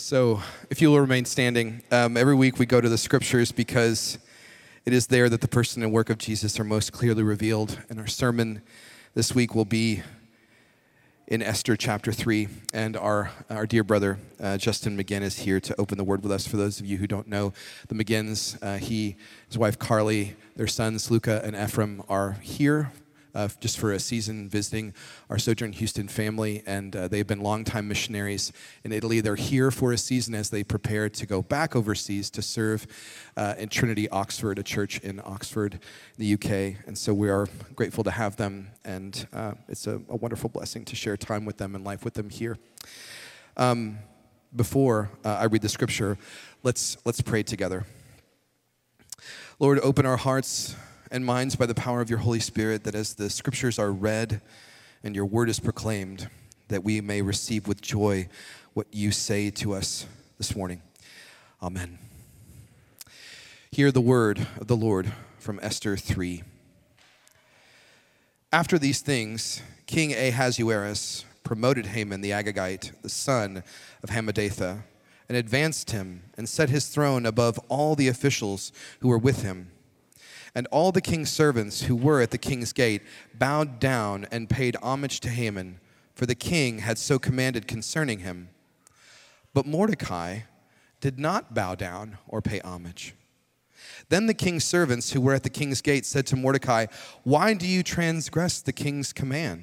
So, if you will remain standing, um, every week we go to the scriptures because it is there that the person and work of Jesus are most clearly revealed. And our sermon this week will be in Esther chapter 3. And our, our dear brother, uh, Justin McGinn, is here to open the word with us. For those of you who don't know the McGinns, uh, he, his wife Carly, their sons Luca and Ephraim are here uh, just for a season visiting our Sojourn Houston family, and uh, they've been longtime missionaries in Italy. They're here for a season as they prepare to go back overseas to serve uh, in Trinity Oxford, a church in Oxford, the UK. And so we are grateful to have them, and uh, it's a, a, wonderful blessing to share time with them and life with them here. Um, before uh, I read the scripture, let's let's pray together. Lord, open our hearts and minds by the power of your Holy Spirit, that as the scriptures are read and your word is proclaimed, that we may receive with joy what you say to us this morning. Amen. Hear the word of the Lord from Esther 3. After these things, King Ahasuerus promoted Haman the Agagite, the son of Hammedatha, and advanced him and set his throne above all the officials who were with him. And all the king's servants who were at the king's gate bowed down and paid homage to Haman, for the king had so commanded concerning him. But Mordecai did not bow down or pay homage. Then the king's servants who were at the king's gate said to Mordecai, Why do you transgress the king's command?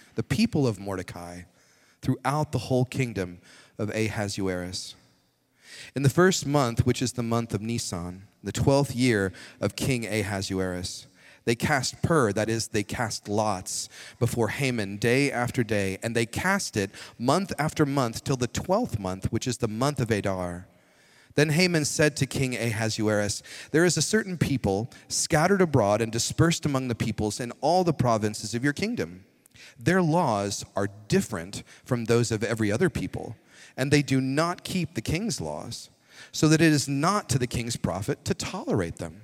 the people of Mordecai throughout the whole kingdom of Ahasuerus. In the first month, which is the month of Nisan, the twelfth year of King Ahasuerus, they cast pur, that is, they cast lots before Haman day after day, and they cast it month after month till the twelfth month, which is the month of Adar. Then Haman said to King Ahasuerus, There is a certain people scattered abroad and dispersed among the peoples in all the provinces of your kingdom. Their laws are different from those of every other people, and they do not keep the king's laws, so that it is not to the king's profit to tolerate them.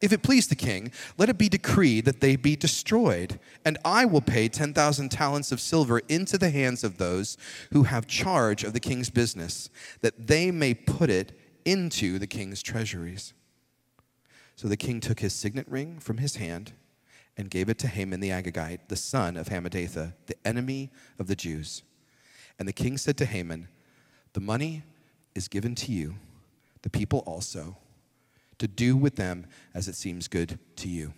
If it please the king, let it be decreed that they be destroyed, and I will pay 10,000 talents of silver into the hands of those who have charge of the king's business, that they may put it into the king's treasuries. So the king took his signet ring from his hand and gave it to Haman the Agagite, the son of Hammedatha, the enemy of the Jews. And the king said to Haman, The money is given to you, the people also, to do with them as it seems good to you.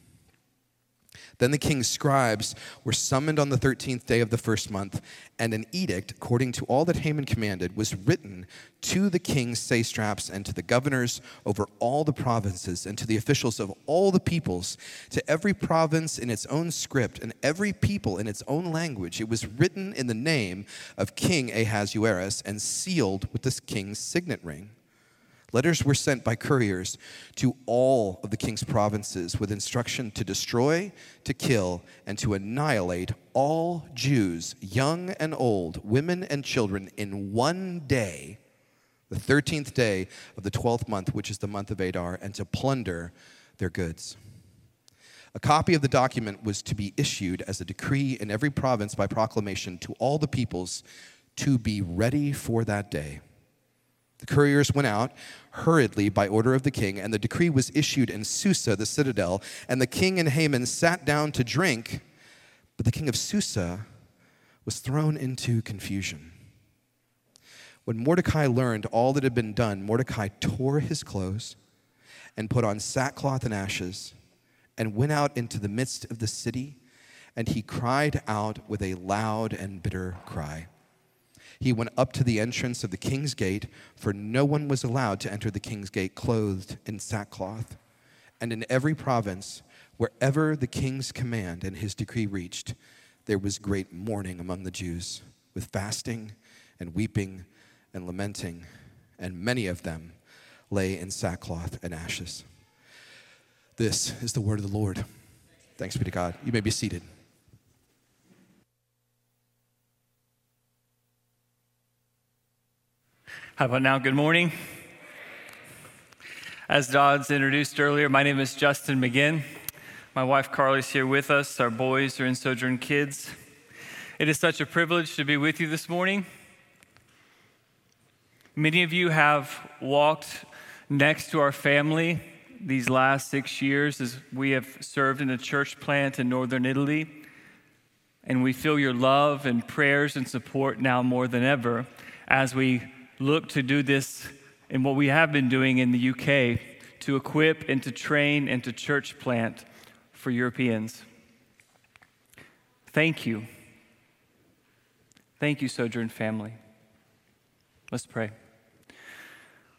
Then the king's scribes were summoned on the 13th day of the first month, and an edict, according to all that Haman commanded, was written to the king's satraps and to the governors over all the provinces and to the officials of all the peoples, to every province in its own script and every people in its own language. It was written in the name of King Ahasuerus and sealed with the king's signet ring. Letters were sent by couriers to all of the king's provinces with instruction to destroy, to kill, and to annihilate all Jews, young and old, women and children, in one day, the 13th day of the 12th month, which is the month of Adar, and to plunder their goods. A copy of the document was to be issued as a decree in every province by proclamation to all the peoples to be ready for that day. The couriers went out hurriedly by order of the king, and the decree was issued in Susa, the citadel. And the king and Haman sat down to drink, but the king of Susa was thrown into confusion. When Mordecai learned all that had been done, Mordecai tore his clothes and put on sackcloth and ashes and went out into the midst of the city, and he cried out with a loud and bitter cry he went up to the entrance of the king's gate, for no one was allowed to enter the king's gate clothed in sackcloth. And in every province, wherever the king's command and his decree reached, there was great mourning among the Jews, with fasting and weeping and lamenting and many of them lay in sackcloth and ashes. This is the word of the Lord. Thanks be to God. You may be seated. How about now? Good morning. As Dodds introduced earlier, my name is Justin McGinn. My wife Carly's here with us. Our boys are in Sojourn Kids. It is such a privilege to be with you this morning. Many of you have walked next to our family these last six years as we have served in a church plant in northern Italy. And we feel your love and prayers and support now more than ever as we look to do this in what we have been doing in the UK to equip and to train and to church plant for Europeans. Thank you. Thank you, Sojourn family. Let's pray.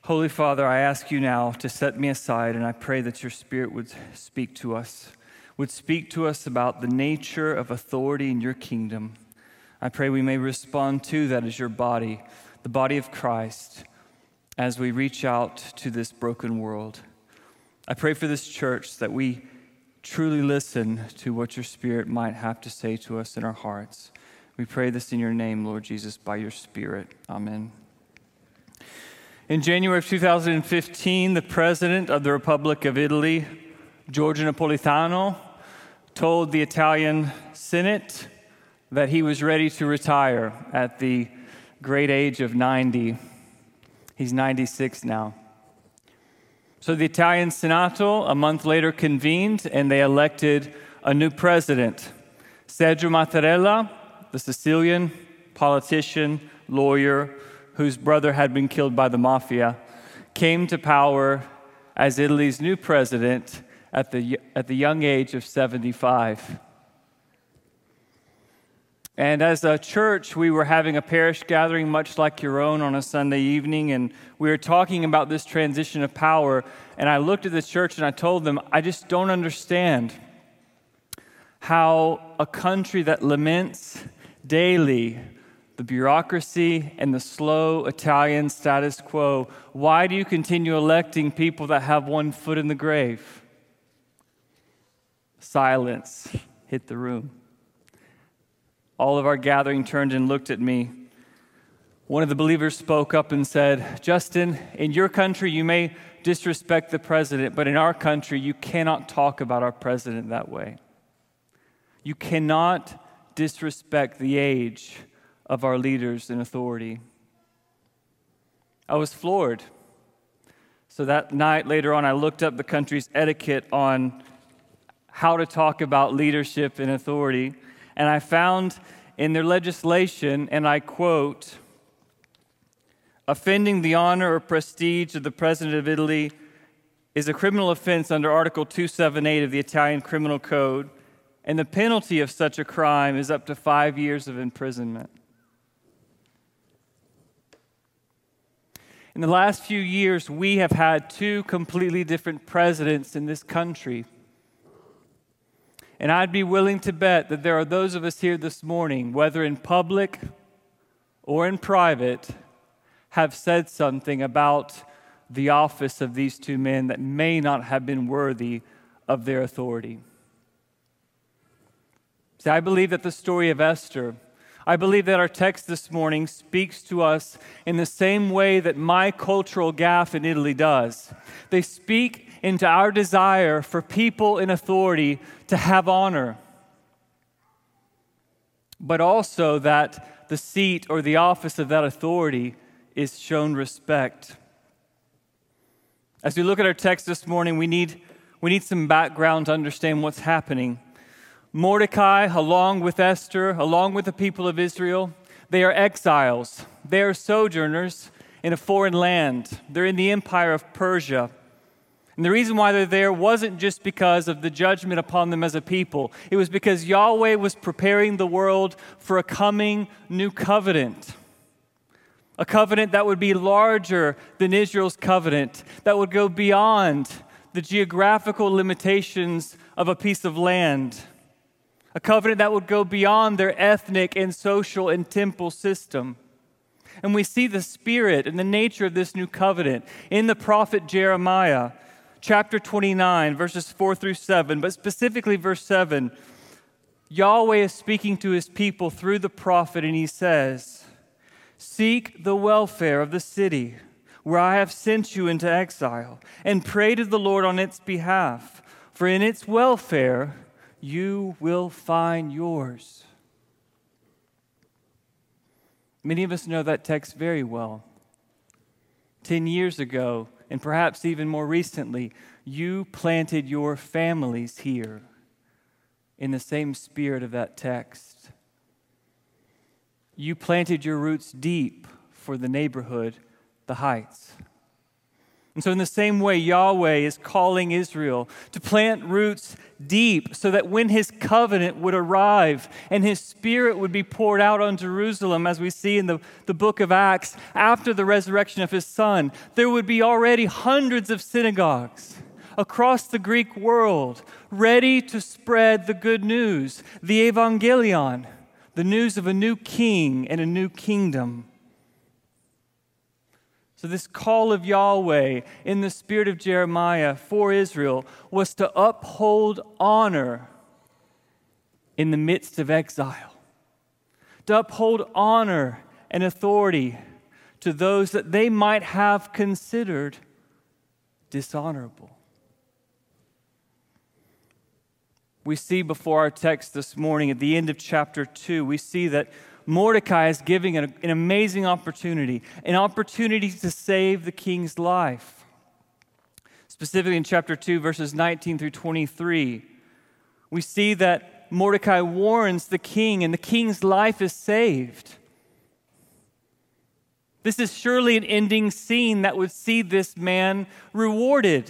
Holy Father, I ask you now to set me aside, and I pray that your Spirit would speak to us, would speak to us about the nature of authority in your kingdom. I pray we may respond to that as your body, the body of Christ, as we reach out to this broken world. I pray for this church that we truly listen to what your Spirit might have to say to us in our hearts. We pray this in your name, Lord Jesus, by your Spirit. Amen. In January of 2015, the president of the Republic of Italy, Giorgio Napolitano, told the Italian Senate that he was ready to retire at the great age of 90. He's 96 now. So the Italian Senato, a month later, convened and they elected a new president, Sergio Mattarella, the Sicilian politician, lawyer, whose brother had been killed by the mafia, came to power as Italy's new president at the, at the young age of 75. And as a church, we were having a parish gathering much like your own on a Sunday evening, and we were talking about this transition of power. And I looked at the church and I told them, I just don't understand how a country that laments daily the bureaucracy and the slow Italian status quo, why do you continue electing people that have one foot in the grave? Silence hit the room. All of our gathering turned and looked at me. One of the believers spoke up and said, Justin, in your country, you may disrespect the president, but in our country, you cannot talk about our president that way. You cannot disrespect the age of our leaders in authority. I was floored. So that night, later on, I looked up the country's etiquette on how to talk about leadership and authority, and I found in their legislation, and I quote, offending the honor or prestige of the President of Italy is a criminal offense under Article 278 of the Italian Criminal Code, and the penalty of such a crime is up to five years of imprisonment. In the last few years, we have had two completely different presidents in this country. And I'd be willing to bet that there are those of us here this morning, whether in public or in private, have said something about the office of these two men that may not have been worthy of their authority. See, I believe that the story of Esther I believe that our text this morning speaks to us in the same way that my cultural gaffe in Italy does. They speak into our desire for people in authority to have honor, but also that the seat or the office of that authority is shown respect. As we look at our text this morning, we need, we need some background to understand what's happening. Mordecai, along with Esther, along with the people of Israel, they are exiles. They are sojourners in a foreign land. They're in the empire of Persia. And the reason why they're there wasn't just because of the judgment upon them as a people, it was because Yahweh was preparing the world for a coming new covenant. A covenant that would be larger than Israel's covenant, that would go beyond the geographical limitations of a piece of land a covenant that would go beyond their ethnic and social and temple system. And we see the spirit and the nature of this new covenant in the prophet Jeremiah, chapter 29, verses 4 through 7, but specifically verse 7. Yahweh is speaking to his people through the prophet, and he says, Seek the welfare of the city where I have sent you into exile, and pray to the Lord on its behalf, for in its welfare you will find yours. Many of us know that text very well. Ten years ago, and perhaps even more recently, you planted your families here in the same spirit of that text. You planted your roots deep for the neighborhood, the heights. And so, in the same way, Yahweh is calling Israel to plant roots deep so that when his covenant would arrive and his spirit would be poured out on Jerusalem, as we see in the, the book of Acts, after the resurrection of his son, there would be already hundreds of synagogues across the Greek world, ready to spread the good news, the evangelion, the news of a new king and a new kingdom. So, this call of Yahweh in the spirit of Jeremiah for Israel was to uphold honor in the midst of exile, to uphold honor and authority to those that they might have considered dishonorable. we see before our text this morning at the end of chapter 2, we see that Mordecai is giving an, an, amazing opportunity, an opportunity to save the king's life. Specifically in chapter 2, verses 19 through 23, we see that Mordecai warns the king, and the king's life is saved. This is surely an ending scene that would see this man rewarded.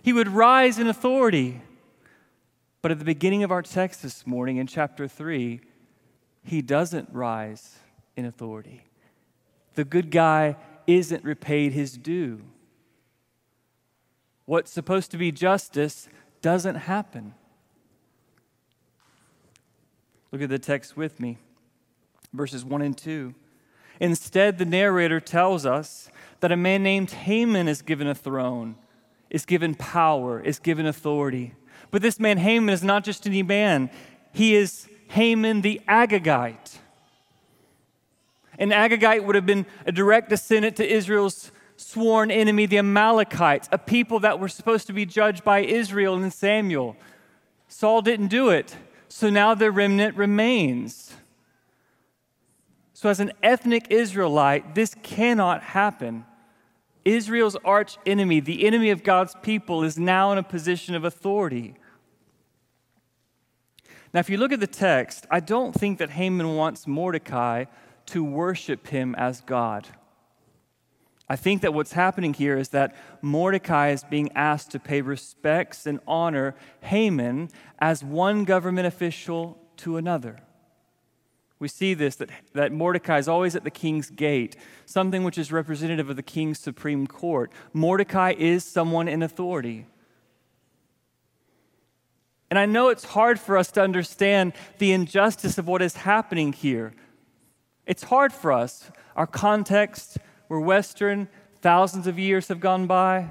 He would rise in authority. But at the beginning of our text this morning in chapter 3, he doesn't rise in authority. The good guy isn't repaid his due. What's supposed to be justice doesn't happen. Look at the text with me, verses 1 and 2. Instead, the narrator tells us that a man named Haman is given a throne, is given power, is given authority. But this man, Haman, is not just any man, he is Haman the Agagite. An Agagite would have been a direct descendant to Israel's sworn enemy, the Amalekites, a people that were supposed to be judged by Israel and Samuel. Saul didn't do it, so now the remnant remains. So, as an ethnic Israelite, this cannot happen. Israel's arch enemy, the enemy of God's people, is now in a position of authority. Now, if you look at the text, I don't think that Haman wants Mordecai to worship him as God. I think that what's happening here is that Mordecai is being asked to pay respects and honor Haman as one government official to another. We see this that, that Mordecai is always at the king's gate, something which is representative of the king's supreme court. Mordecai is someone in authority. And I know it's hard for us to understand the injustice of what is happening here. It's hard for us. Our context, we're Western, thousands of years have gone by.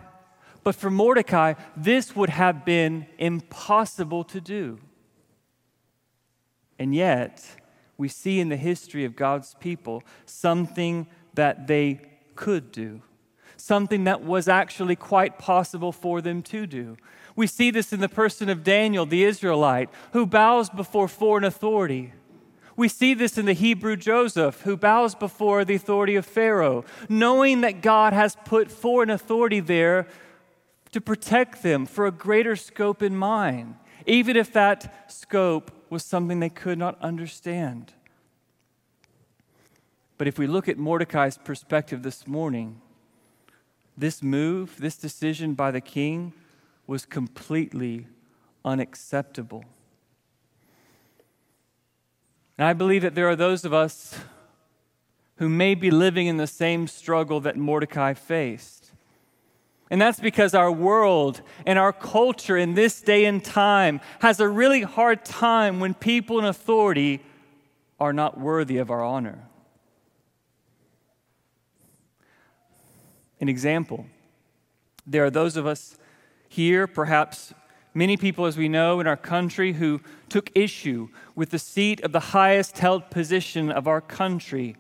But for Mordecai, this would have been impossible to do. And yet, we see in the history of God's people something that they could do, something that was actually quite possible for them to do. We see this in the person of Daniel, the Israelite, who bows before foreign authority. We see this in the Hebrew Joseph, who bows before the authority of Pharaoh, knowing that God has put foreign authority there to protect them for a greater scope in mind, even if that scope was something they could not understand. But if we look at Mordecai's perspective this morning, this move, this decision by the king, was completely unacceptable. And I believe that there are those of us who may be living in the same struggle that Mordecai faced. And that's because our world and our culture in this day and time has a really hard time when people in authority are not worthy of our honor. an example. There are those of us here, perhaps many people as we know in our country, who took issue with the seat of the highest held position of our country,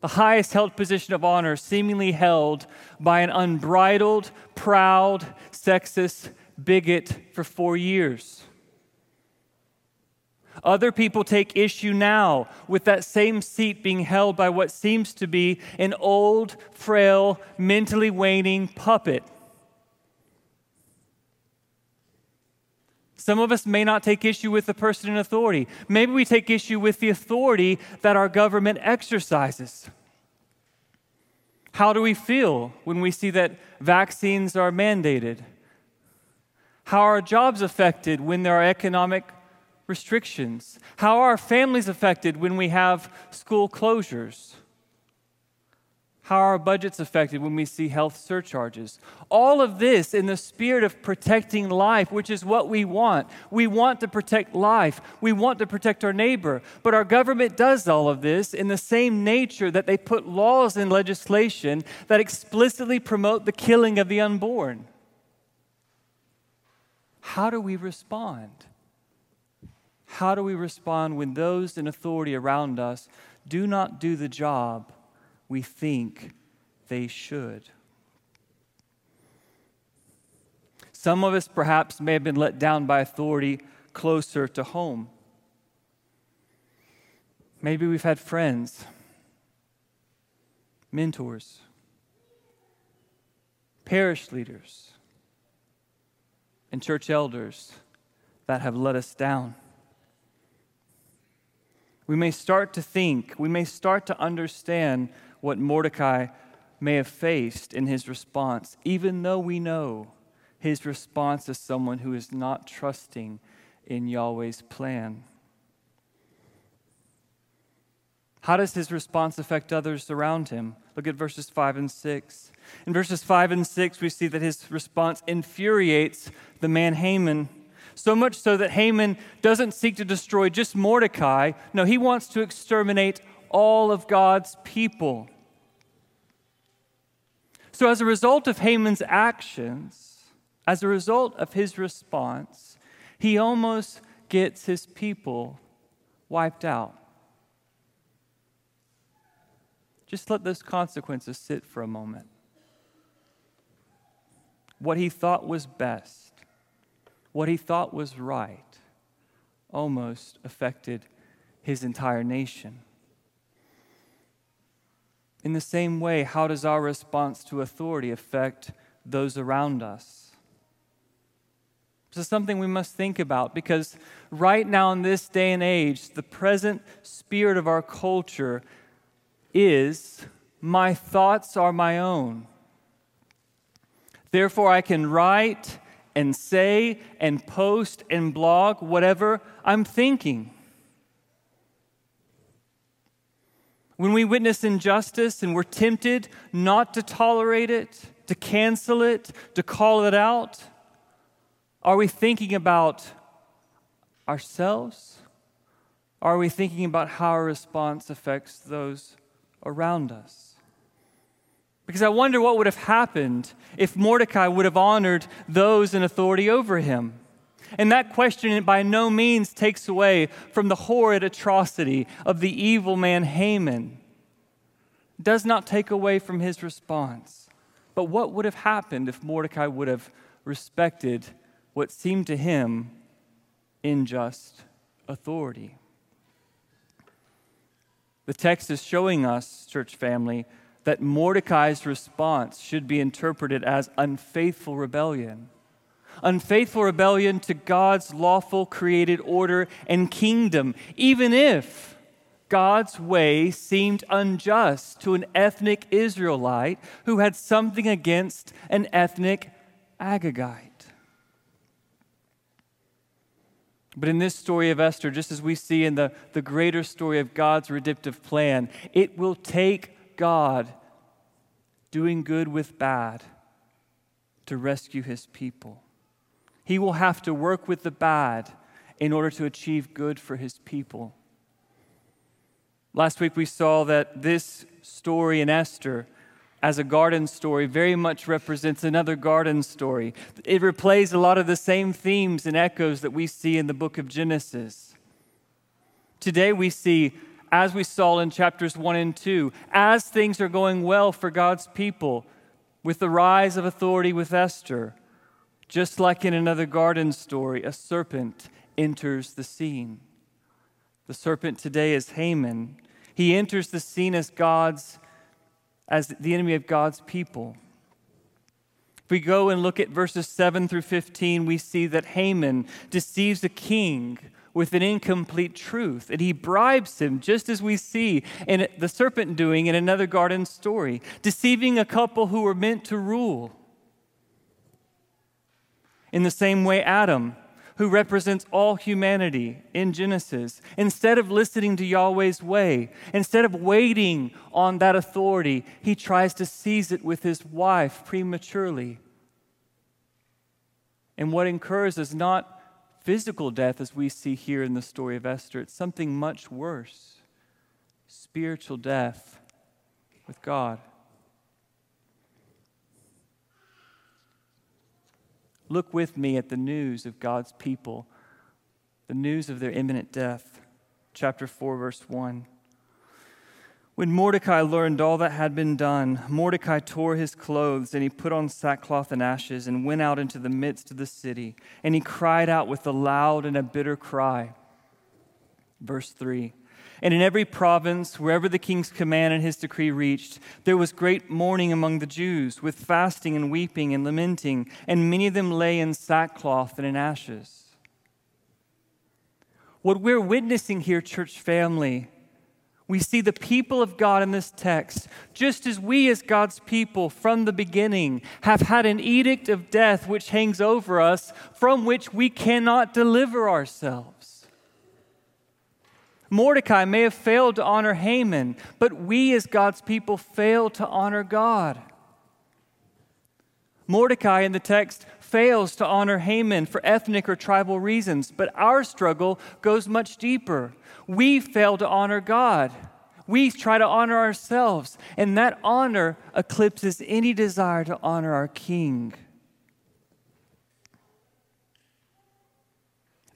the highest held position of honor, seemingly held by an unbridled, proud, sexist bigot for four years. Other people take issue now with that same seat being held by what seems to be an old, frail, mentally waning puppet. Some of us may not take issue with the person in authority. Maybe we take issue with the authority that our government exercises. How do we feel when we see that vaccines are mandated? How are jobs affected when there are economic restrictions? How are families affected when we have school closures? How our budgets affected when we see health surcharges? All of this in the spirit of protecting life, which is what we want. We want to protect life. We want to protect our neighbor. But our government does all of this in the same nature that they put laws and legislation that explicitly promote the killing of the unborn. How do we respond? How do we respond when those in authority around us do not do the job we think they should? Some of us perhaps may have been let down by authority closer to home. Maybe we've had friends, mentors, parish leaders, and church elders that have let us down. We may start to think, we may start to understand what Mordecai may have faced in his response, even though we know his response is someone who is not trusting in Yahweh's plan. How does his response affect others around him? Look at verses 5 and 6. In verses 5 and 6, we see that his response infuriates the man Haman so much so that Haman doesn't seek to destroy just Mordecai. No, he wants to exterminate all of God's people. So, as a result of Haman's actions, as a result of his response, he almost gets his people wiped out. Just let those consequences sit for a moment. What he thought was best what he thought was right almost affected his entire nation. In the same way, how does our response to authority affect those around us? This is something we must think about because right now, in this day and age, the present spirit of our culture is my thoughts are my own. Therefore, I can write and say and post and blog whatever I'm thinking. When we witness injustice and we're tempted not to tolerate it, to cancel it, to call it out, are we thinking about ourselves? Are we thinking about how our response affects those around us? Because I wonder what would have happened if Mordecai would have honored those in authority over him. And that question by no means takes away from the horrid atrocity of the evil man Haman. Does not take away from his response. But what would have happened if Mordecai would have respected what seemed to him unjust authority? The text is showing us, church family, that Mordecai's response should be interpreted as unfaithful rebellion. Unfaithful rebellion to God's lawful created order and kingdom, even if God's way seemed unjust to an ethnic Israelite who had something against an ethnic Agagite. But in this story of Esther, just as we see in the, the greater story of God's redemptive plan, it will take God doing good with bad to rescue his people. He will have to work with the bad in order to achieve good for his people. Last week we saw that this story in Esther as a garden story very much represents another garden story. It replays a lot of the same themes and echoes that we see in the book of Genesis. Today we see, as we saw in chapters 1 and 2, as things are going well for God's people, with the rise of authority with Esther, just like in another garden story, a serpent enters the scene. The serpent today is Haman. He enters the scene as God's as the enemy of God's people. If we go and look at verses 7 through 15, we see that Haman deceives a king with an incomplete truth, and he bribes him, just as we see in the serpent doing in another garden story, deceiving a couple who were meant to rule. In the same way, Adam who represents all humanity in Genesis, instead of listening to Yahweh's way, instead of waiting on that authority, he tries to seize it with his wife prematurely. And what incurs is not physical death as we see here in the story of Esther, it's something much worse spiritual death with God. Look with me at the news of God's people, the news of their imminent death. Chapter 4, verse 1. When Mordecai learned all that had been done, Mordecai tore his clothes and he put on sackcloth and ashes and went out into the midst of the city. And he cried out with a loud and a bitter cry. Verse 3 and in every province, wherever the king's command and his decree reached, there was great mourning among the Jews, with fasting and weeping and lamenting, and many of them lay in sackcloth and in ashes. What we're witnessing here, church family, we see the people of God in this text, just as we, as God's people from the beginning, have had an edict of death which hangs over us, from which we cannot deliver ourselves. Mordecai may have failed to honor Haman, but we as God's people fail to honor God. Mordecai in the text fails to honor Haman for ethnic or tribal reasons, but our struggle goes much deeper. We fail to honor God. We try to honor ourselves, and that honor eclipses any desire to honor our King.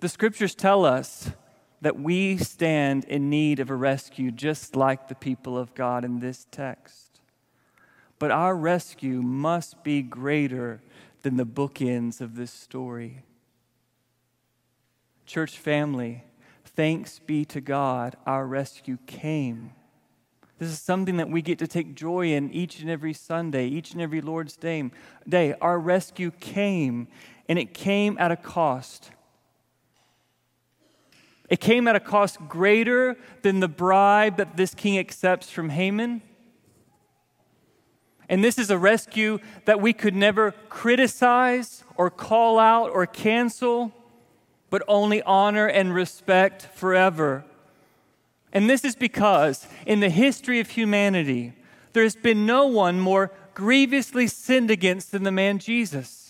The scriptures tell us that we stand in need of a rescue just like the people of God in this text. But our rescue must be greater than the bookends of this story. Church family, thanks be to God, our rescue came. This is something that we get to take joy in each and every Sunday, each and every Lord's Day. Our rescue came, and it came at a cost. It came at a cost greater than the bribe that this king accepts from Haman. And this is a rescue that we could never criticize or call out or cancel, but only honor and respect forever. And this is because in the history of humanity, there has been no one more grievously sinned against than the man Jesus.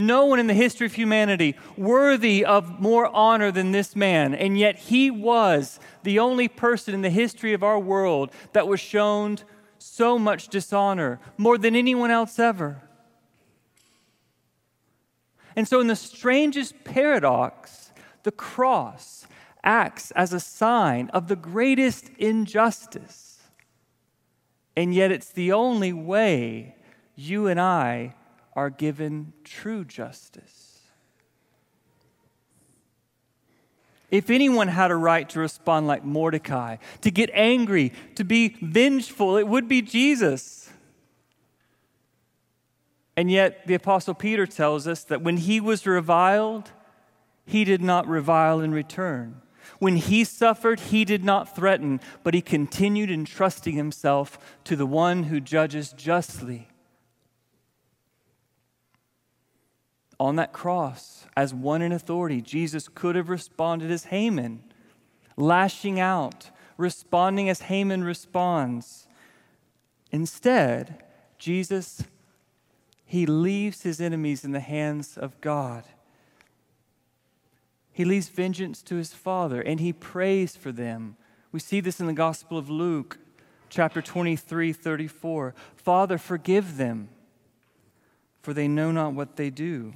No one in the history of humanity worthy of more honor than this man, and yet he was the only person in the history of our world that was shown so much dishonor, more than anyone else ever. And so, in the strangest paradox, the cross acts as a sign of the greatest injustice. And yet, it's the only way you and I are given true justice. If anyone had a right to respond like Mordecai, to get angry, to be vengeful, it would be Jesus. And yet, the Apostle Peter tells us that when he was reviled, he did not revile in return. When he suffered, he did not threaten, but he continued entrusting himself to the one who judges justly. On that cross, as one in authority, Jesus could have responded as Haman, lashing out, responding as Haman responds. Instead, Jesus, he leaves his enemies in the hands of God. He leaves vengeance to his Father and he prays for them. We see this in the Gospel of Luke. chapter 23, 34. Father, forgive them, for they know not what they do.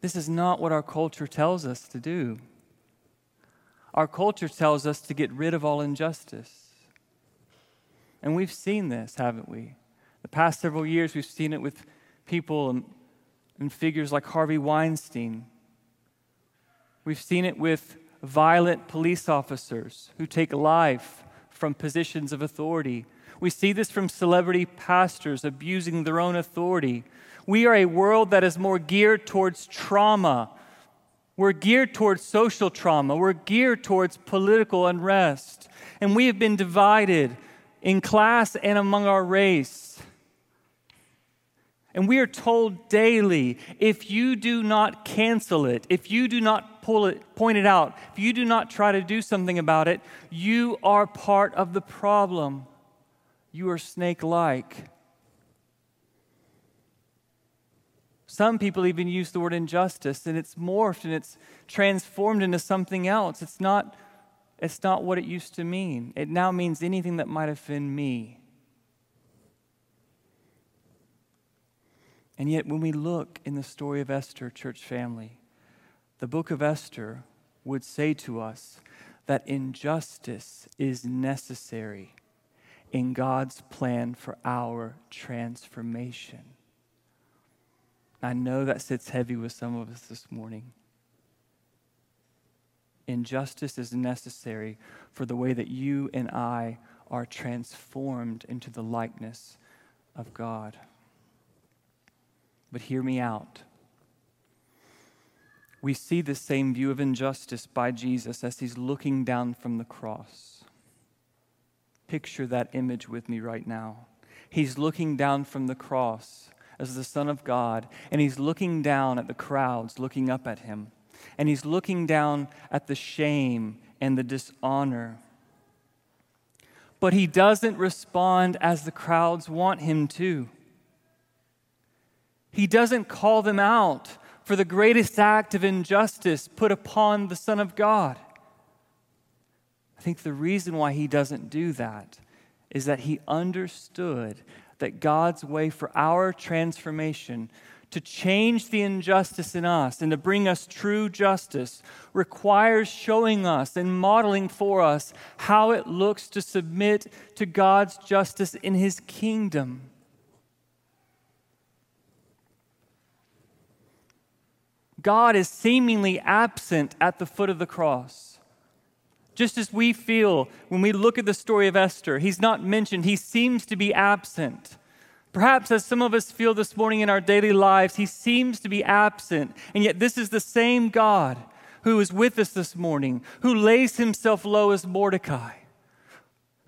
This is not what our culture tells us to do. Our culture tells us to get rid of all injustice. And we've seen this, haven't we? The past several years, we've seen it with people and, and figures like Harvey Weinstein. We've seen it with violent police officers who take life from positions of authority. We see this from celebrity pastors abusing their own authority. We are a world that is more geared towards trauma. We're geared towards social trauma. We're geared towards political unrest. And we have been divided in class and among our race. And we are told daily if you do not cancel it, if you do not pull it, point it out, if you do not try to do something about it, you are part of the problem. You are snake like. Some people even use the word injustice, and it's morphed and it's transformed into something else. It's not, it's not what it used to mean. It now means anything that might offend me. And yet, when we look in the story of Esther, church family, the book of Esther would say to us that injustice is necessary in God's plan for our transformation. I know that sits heavy with some of us this morning. Injustice is necessary for the way that you and I are transformed into the likeness of God. But hear me out. We see the same view of injustice by Jesus as he's looking down from the cross. Picture that image with me right now. He's looking down from the cross as the Son of God, and he's looking down at the crowds looking up at him. And he's looking down at the shame and the dishonor. But he doesn't respond as the crowds want him to. He doesn't call them out for the greatest act of injustice put upon the Son of God. I think the reason why he doesn't do that is that he understood that God's way for our transformation to change the injustice in us and to bring us true justice requires showing us and modeling for us how it looks to submit to God's justice in His kingdom. God is seemingly absent at the foot of the cross. Just as we feel when we look at the story of Esther, he's not mentioned, he seems to be absent. Perhaps, as some of us feel this morning in our daily lives, he seems to be absent. And yet, this is the same God who is with us this morning, who lays himself low as Mordecai,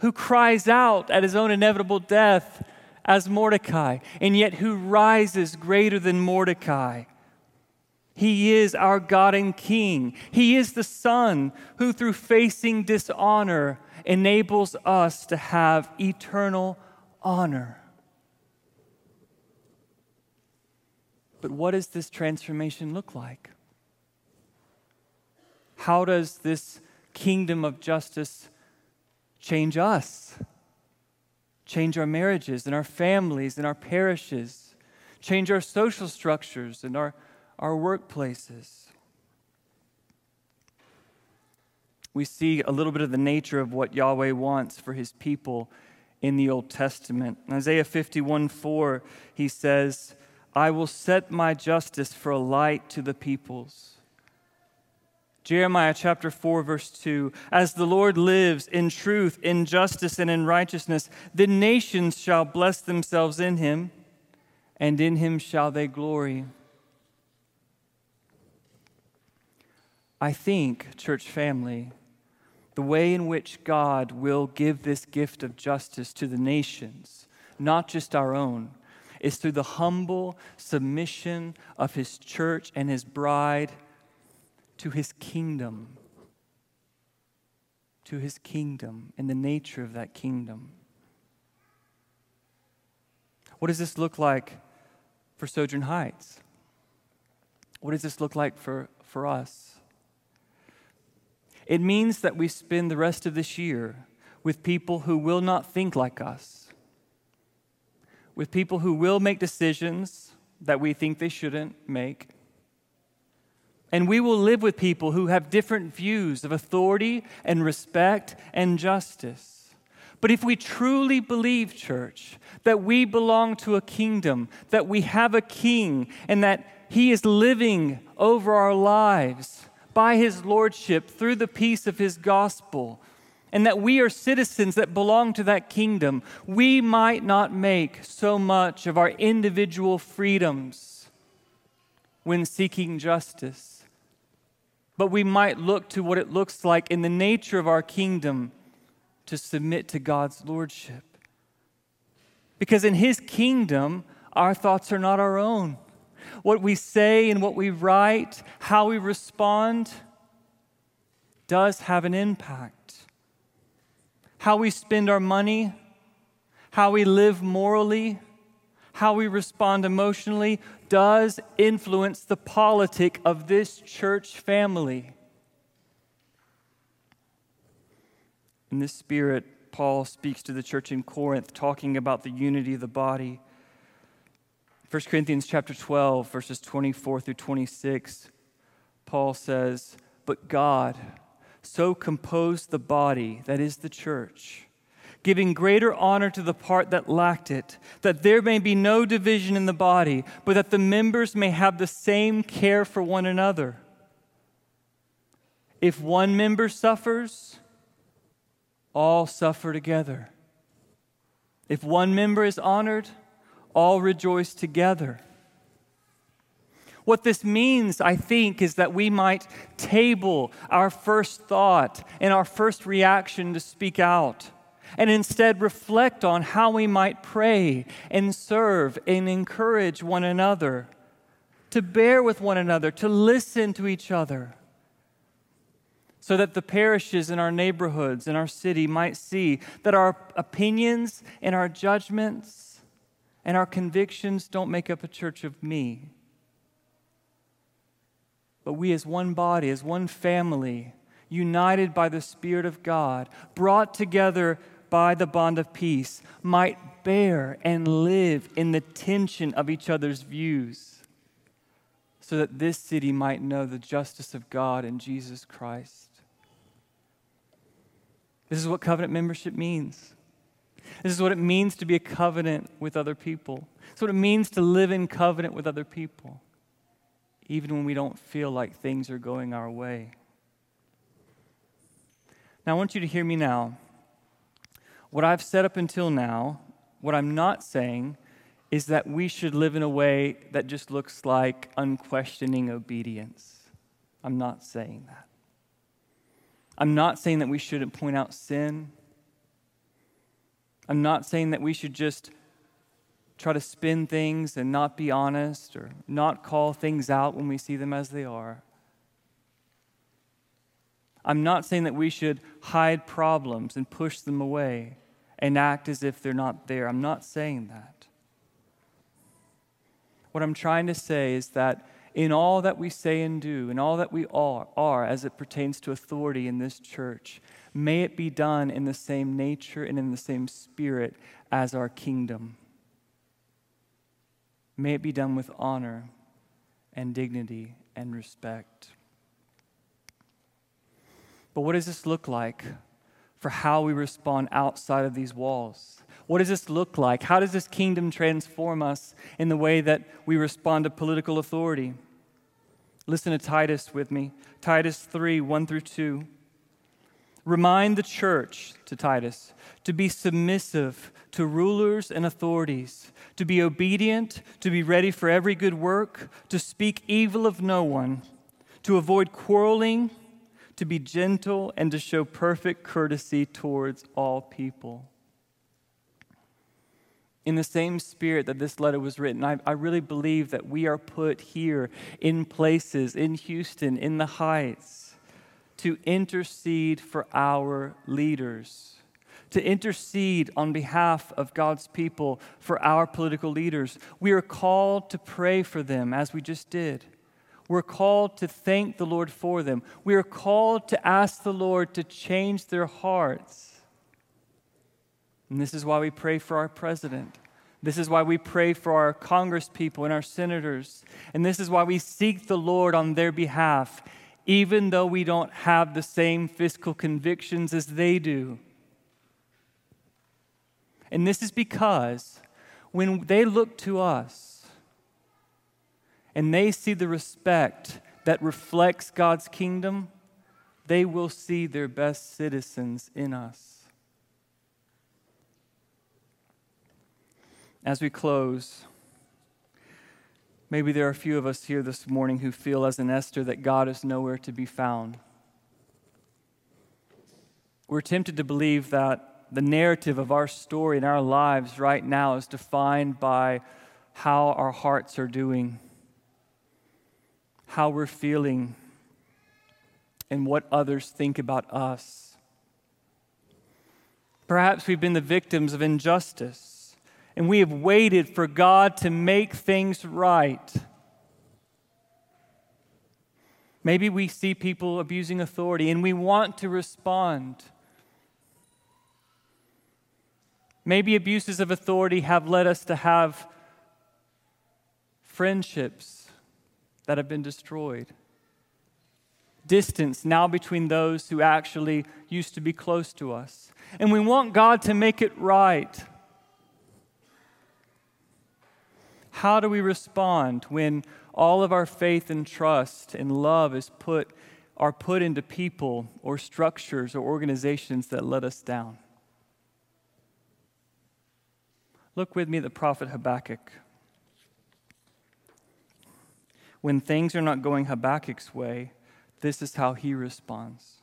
who cries out at his own inevitable death as Mordecai, and yet who rises greater than Mordecai he is our God and King. He is the Son who, through facing dishonor, enables us to have eternal honor. But what does this transformation look like? How does this kingdom of justice change us? Change our marriages and our families and our parishes, change our social structures and our our workplaces. We see a little bit of the nature of what Yahweh wants for his people in the Old Testament. In Isaiah 51 4, he says, I will set my justice for a light to the peoples. Jeremiah chapter 4, verse 2 As the Lord lives in truth, in justice, and in righteousness, the nations shall bless themselves in him, and in him shall they glory. I think, church family, the way in which God will give this gift of justice to the nations, not just our own, is through the humble submission of his church and his bride to his kingdom. To his kingdom and the nature of that kingdom. What does this look like for Sojourn Heights? What does this look like for, for us? It means that we spend the rest of this year with people who will not think like us, with people who will make decisions that we think they shouldn't make. And we will live with people who have different views of authority and respect and justice. But if we truly believe, church, that we belong to a kingdom, that we have a king, and that he is living over our lives by his lordship through the peace of his gospel, and that we are citizens that belong to that kingdom, we might not make so much of our individual freedoms when seeking justice. But we might look to what it looks like in the nature of our kingdom to submit to God's lordship. Because in his kingdom, our thoughts are not our own. What we say and what we write, how we respond, does have an impact how we spend our money, how we live morally, how we respond emotionally does influence the politic of this church family. In this spirit, Paul speaks to the church in Corinth, talking about the unity of the body. 1 Corinthians chapter 12, verses 24 through 26, Paul says, But God, so composed the body, that is the church, giving greater honor to the part that lacked it, that there may be no division in the body, but that the members may have the same care for one another. If one member suffers, all suffer together. If one member is honored, all rejoice together. What this means, I think, is that we might table our first thought and our first reaction to speak out, and instead reflect on how we might pray and serve and encourage one another, to bear with one another, to listen to each other, so that the parishes in our neighborhoods, in our city, might see that our opinions and our judgments and our convictions don't make up a church of me but we, as one body, as one family, united by the Spirit of God, brought together by the bond of peace, might bear and live in the tension of each other's views, so that this city might know the justice of God in Jesus Christ. This is what covenant membership means. This is what it means to be a covenant with other people. It's what it means to live in covenant with other people even when we don't feel like things are going our way. Now, I want you to hear me now. What I've said up until now, what I'm not saying is that we should live in a way that just looks like unquestioning obedience. I'm not saying that. I'm not saying that we shouldn't point out sin. I'm not saying that we should just try to spin things and not be honest or not call things out when we see them as they are. I'm not saying that we should hide problems and push them away and act as if they're not there. I'm not saying that. What I'm trying to say is that in all that we say and do, in all that we are, are as it pertains to authority in this church, may it be done in the same nature and in the same spirit as our kingdom. May it be done with honor and dignity and respect. But what does this look like for how we respond outside of these walls? What does this look like? How does this kingdom transform us in the way that we respond to political authority? Listen to Titus with me. Titus 3 1 through 2. Remind the church, to Titus, to be submissive to rulers and authorities, to be obedient, to be ready for every good work, to speak evil of no one, to avoid quarreling, to be gentle, and to show perfect courtesy towards all people. In the same spirit that this letter was written, I, I really believe that we are put here in places, in Houston, in the Heights to intercede for our leaders, to intercede on behalf of God's people for our political leaders. We are called to pray for them, as we just did. We're called to thank the Lord for them. We are called to ask the Lord to change their hearts. And this is why we pray for our president. This is why we pray for our congresspeople and our senators. And this is why we seek the Lord on their behalf, even though we don't have the same fiscal convictions as they do. And this is because when they look to us and they see the respect that reflects God's kingdom, they will see their best citizens in us. As we close, maybe there are a few of us here this morning who feel, as an Esther, that God is nowhere to be found. We're tempted to believe that the narrative of our story and our lives right now is defined by how our hearts are doing, how we're feeling, and what others think about us. Perhaps we've been the victims of injustice and we have waited for God to make things right. Maybe we see people abusing authority and we want to respond. Maybe abuses of authority have led us to have friendships that have been destroyed. Distance now between those who actually used to be close to us. And we want God to make it right. How do we respond when all of our faith and trust and love is put, are put into people or structures or organizations that let us down? Look with me at the prophet Habakkuk. When things are not going Habakkuk's way, this is how he responds.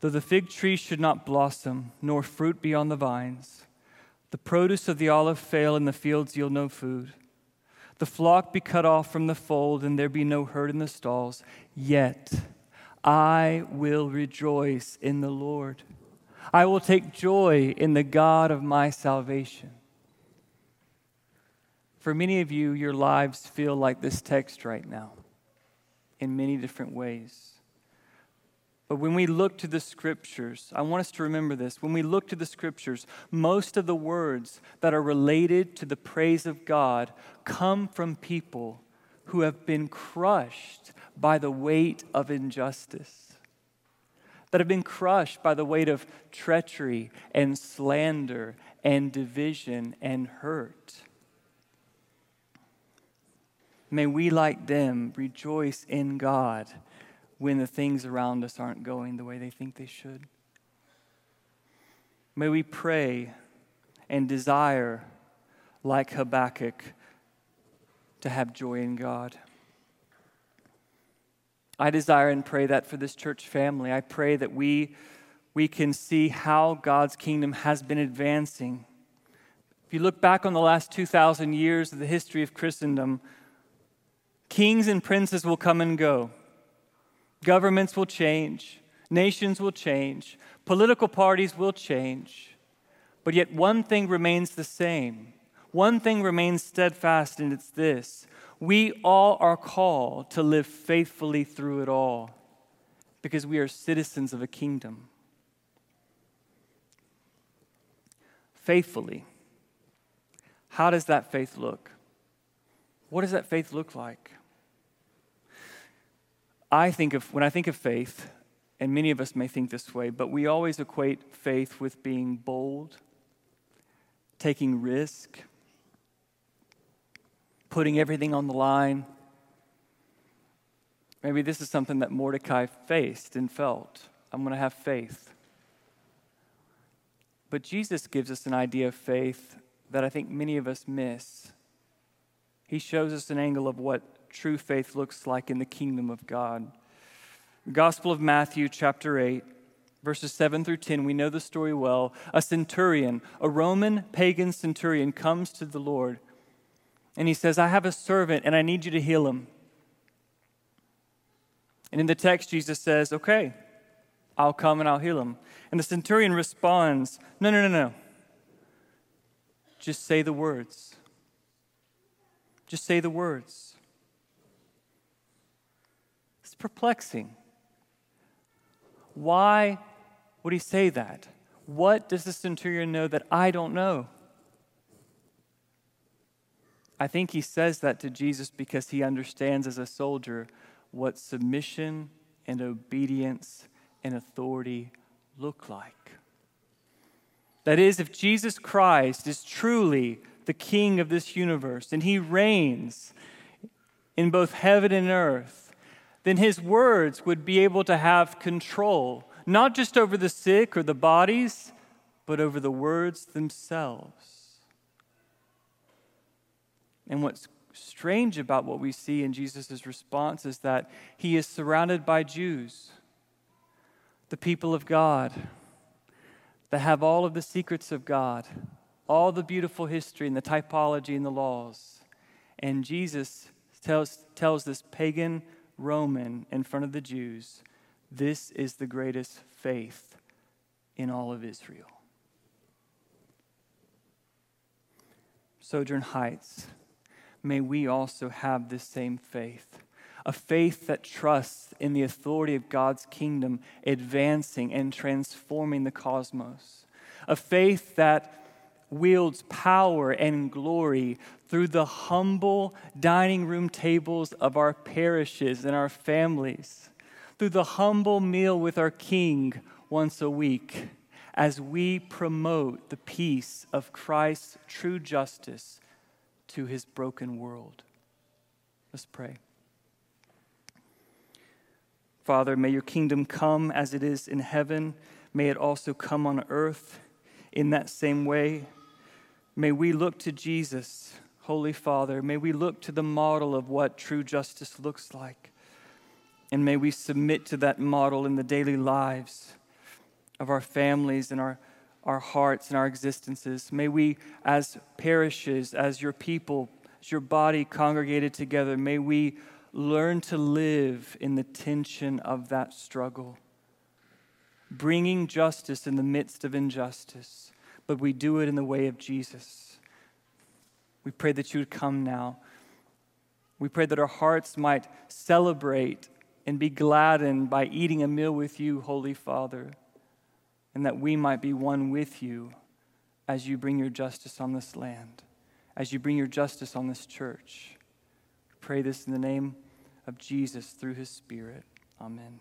Though the fig tree should not blossom, nor fruit be on the vines, the produce of the olive fail, and the fields yield no food, the flock be cut off from the fold, and there be no herd in the stalls, yet I will rejoice in the Lord. I will take joy in the God of my salvation. For many of you, your lives feel like this text right now in many different ways. But when we look to the scriptures, I want us to remember this. When we look to the scriptures, most of the words that are related to the praise of God come from people who have been crushed by the weight of injustice, that have been crushed by the weight of treachery and slander and division and hurt. May we, like them, rejoice in God when the things around us aren't going the way they think they should. May we pray and desire, like Habakkuk, to have joy in God. I desire and pray that for this church family. I pray that we, we can see how God's kingdom has been advancing. If you look back on the last 2,000 years of the history of Christendom, Kings and princes will come and go. Governments will change. Nations will change. Political parties will change. But yet, one thing remains the same. One thing remains steadfast, and it's this we all are called to live faithfully through it all because we are citizens of a kingdom. Faithfully. How does that faith look? What does that faith look like? I think of, when I think of faith, and many of us may think this way, but we always equate faith with being bold, taking risk, putting everything on the line. Maybe this is something that Mordecai faced and felt. I'm going to have faith. But Jesus gives us an idea of faith that I think many of us miss. He shows us an angle of what true faith looks like in the kingdom of God. Gospel of Matthew, chapter 8, verses 7 through 10, we know the story well. A centurion, a Roman pagan centurion, comes to the Lord and he says, I have a servant and I need you to heal him. And in the text, Jesus says, Okay, I'll come and I'll heal him. And the centurion responds, No, no, no, no. Just say the words. Just say the words. Perplexing. Why would he say that? What does the centurion know that I don't know? I think he says that to Jesus because he understands as a soldier what submission and obedience and authority look like. That is, if Jesus Christ is truly the king of this universe and he reigns in both heaven and earth, then his words would be able to have control, not just over the sick or the bodies, but over the words themselves. And what's strange about what we see in Jesus' response is that he is surrounded by Jews, the people of God, that have all of the secrets of God, all the beautiful history and the typology and the laws. And Jesus tells, tells this pagan Roman in front of the Jews, this is the greatest faith in all of Israel. Sojourn Heights may we also have this same faith a faith that trusts in the authority of God's kingdom advancing and transforming the cosmos, a faith that wields power and glory through the humble dining room tables of our parishes and our families, through the humble meal with our King once a week, as we promote the peace of Christ's true justice to his broken world. Let's pray. Father, may your kingdom come as it is in heaven. May it also come on earth in that same way. May we look to Jesus, Holy Father. May we look to the model of what true justice looks like. And may we submit to that model in the daily lives of our families and our our hearts and our existences. May we, as parishes, as your people, as your body congregated together, may we learn to live in the tension of that struggle, bringing justice in the midst of injustice, but we do it in the way of Jesus. We pray that you would come now. We pray that our hearts might celebrate and be gladdened by eating a meal with you, Holy Father and that we might be one with you as you bring your justice on this land, as you bring your justice on this church. We pray this in the name of Jesus through his Spirit. Amen.